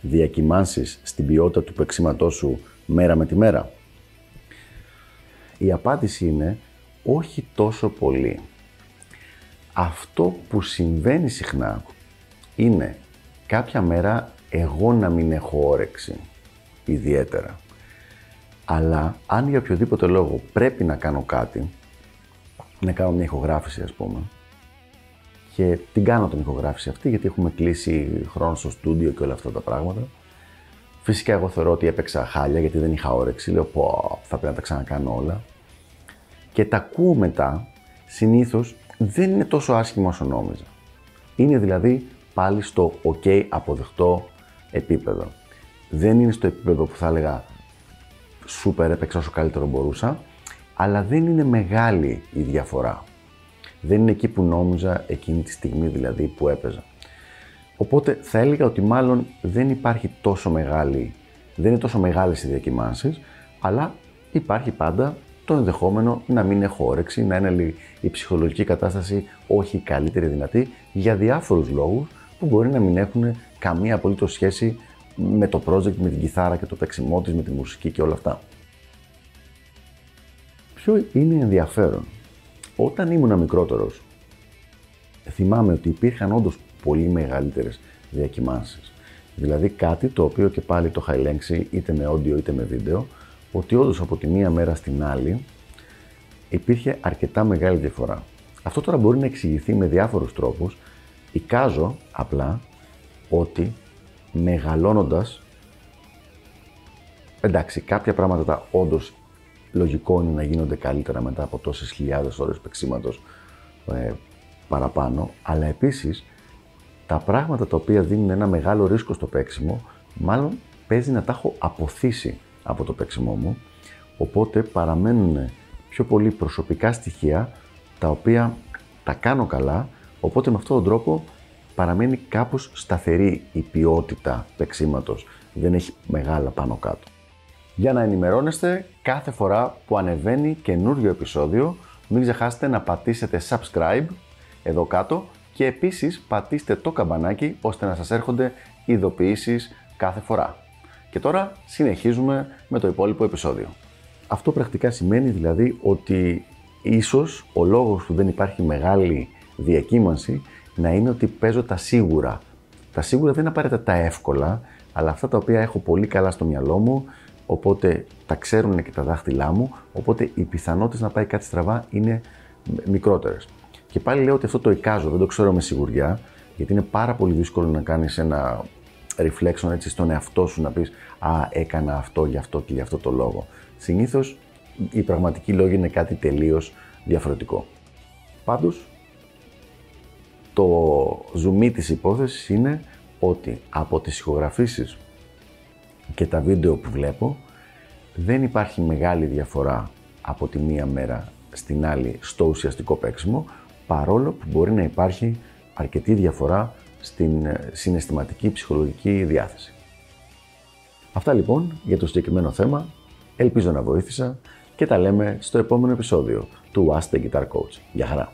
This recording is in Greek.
διακυμάνσεις στην ποιότητα του παίξηματός σου μέρα με τη μέρα. Η απάντηση είναι όχι τόσο πολύ. Αυτό που συμβαίνει συχνά είναι κάποια μέρα εγώ να μην έχω όρεξη ιδιαίτερα. Αλλά αν για οποιοδήποτε λόγο πρέπει να κάνω κάτι, να κάνω μια ηχογράφηση ας πούμε, και την κάνω την ηχογράφηση αυτή γιατί έχουμε κλείσει χρόνο στο στούντιο και όλα αυτά τα πράγματα. Φυσικά εγώ θεωρώ ότι έπαιξα χάλια γιατί δεν είχα όρεξη. Λέω πω θα πρέπει να τα ξανακάνω όλα. Και τα ακούω μετά, συνήθως δεν είναι τόσο άσχημο όσο νόμιζα. Είναι δηλαδή πάλι στο ok αποδεκτό επίπεδο. Δεν είναι στο επίπεδο που θα έλεγα σούπερ έπαιξα όσο καλύτερο μπορούσα, αλλά δεν είναι μεγάλη η διαφορά. Δεν είναι εκεί που νόμιζα εκείνη τη στιγμή δηλαδή που έπαιζα. Οπότε θα έλεγα ότι μάλλον δεν υπάρχει τόσο μεγάλη, δεν είναι τόσο μεγάλες οι διακυμάνσεις, αλλά υπάρχει πάντα το ενδεχόμενο να μην έχω όρεξη, να είναι η ψυχολογική κατάσταση όχι καλύτερη δυνατή για διάφορους λόγους που μπορεί να μην έχουν καμία απολύτως σχέση με το project, με την κιθάρα και το παίξιμό της, με τη μουσική και όλα αυτά. Ποιο είναι ενδιαφέρον; Όταν ήμουν μικρότερος, θυμάμαι ότι υπήρχαν όντως πολύ μεγαλύτερες διακυμάνσεις. Δηλαδή κάτι το οποίο και πάλι το είχα ελέγξει είτε με audio είτε με βίντεο, ότι όντως από τη μία μέρα στην άλλη υπήρχε αρκετά μεγάλη διαφορά. Αυτό τώρα μπορεί να εξηγηθεί με διάφορους τρόπους. Εικάζω απλά ότι μεγαλώνοντας εντάξει, κάποια πράγματα τα όντως λογικό είναι να γίνονται καλύτερα μετά από τόσες χιλιάδες ώρες παίξήματος ε, παραπάνω, αλλά επίσης τα πράγματα τα οποία δίνουν ένα μεγάλο ρίσκο στο παίξιμο, μάλλον παίζει να τα έχω αποθήσει από το παίξιμό μου, οπότε παραμένουν πιο πολύ προσωπικά στοιχεία τα οποία τα κάνω καλά, οπότε με αυτόν τον τρόπο παραμένει κάπως σταθερή η ποιότητα παίξήματος, δεν έχει μεγάλα πάνω κάτω για να ενημερώνεστε κάθε φορά που ανεβαίνει καινούριο επεισόδιο. Μην ξεχάσετε να πατήσετε subscribe εδώ κάτω και επίσης πατήστε το καμπανάκι ώστε να σας έρχονται ειδοποιήσεις κάθε φορά. Και τώρα συνεχίζουμε με το υπόλοιπο επεισόδιο. Αυτό πρακτικά σημαίνει δηλαδή ότι ίσως ο λόγος που δεν υπάρχει μεγάλη διακύμανση να είναι ότι παίζω τα σίγουρα. Τα σίγουρα δεν είναι απαραίτητα τα εύκολα, αλλά αυτά τα οποία έχω πολύ καλά στο μυαλό μου, οπότε τα ξέρουν και τα δάχτυλά μου, οπότε οι πιθανότητες να πάει κάτι στραβά είναι μικρότερες. Και πάλι λέω ότι αυτό το εικάζω, δεν το ξέρω με σιγουριά, γιατί είναι πάρα πολύ δύσκολο να κάνεις ένα reflection έτσι στον εαυτό σου να πεις «Α, έκανα αυτό γι' αυτό και γι' αυτό το λόγο». Συνήθως η πραγματική λόγη είναι κάτι τελείως διαφορετικό. Πάντως, το ζουμί της υπόθεσης είναι ότι από τις ηχογραφήσεις και τα βίντεο που βλέπω, δεν υπάρχει μεγάλη διαφορά από τη μία μέρα στην άλλη στο ουσιαστικό παίξιμο, παρόλο που μπορεί να υπάρχει αρκετή διαφορά στην ε, συναισθηματική ψυχολογική διάθεση. Αυτά λοιπόν για το συγκεκριμένο θέμα. Ελπίζω να βοήθησα και τα λέμε στο επόμενο επεισόδιο του Ask the Guitar Coach. Γεια χαρά!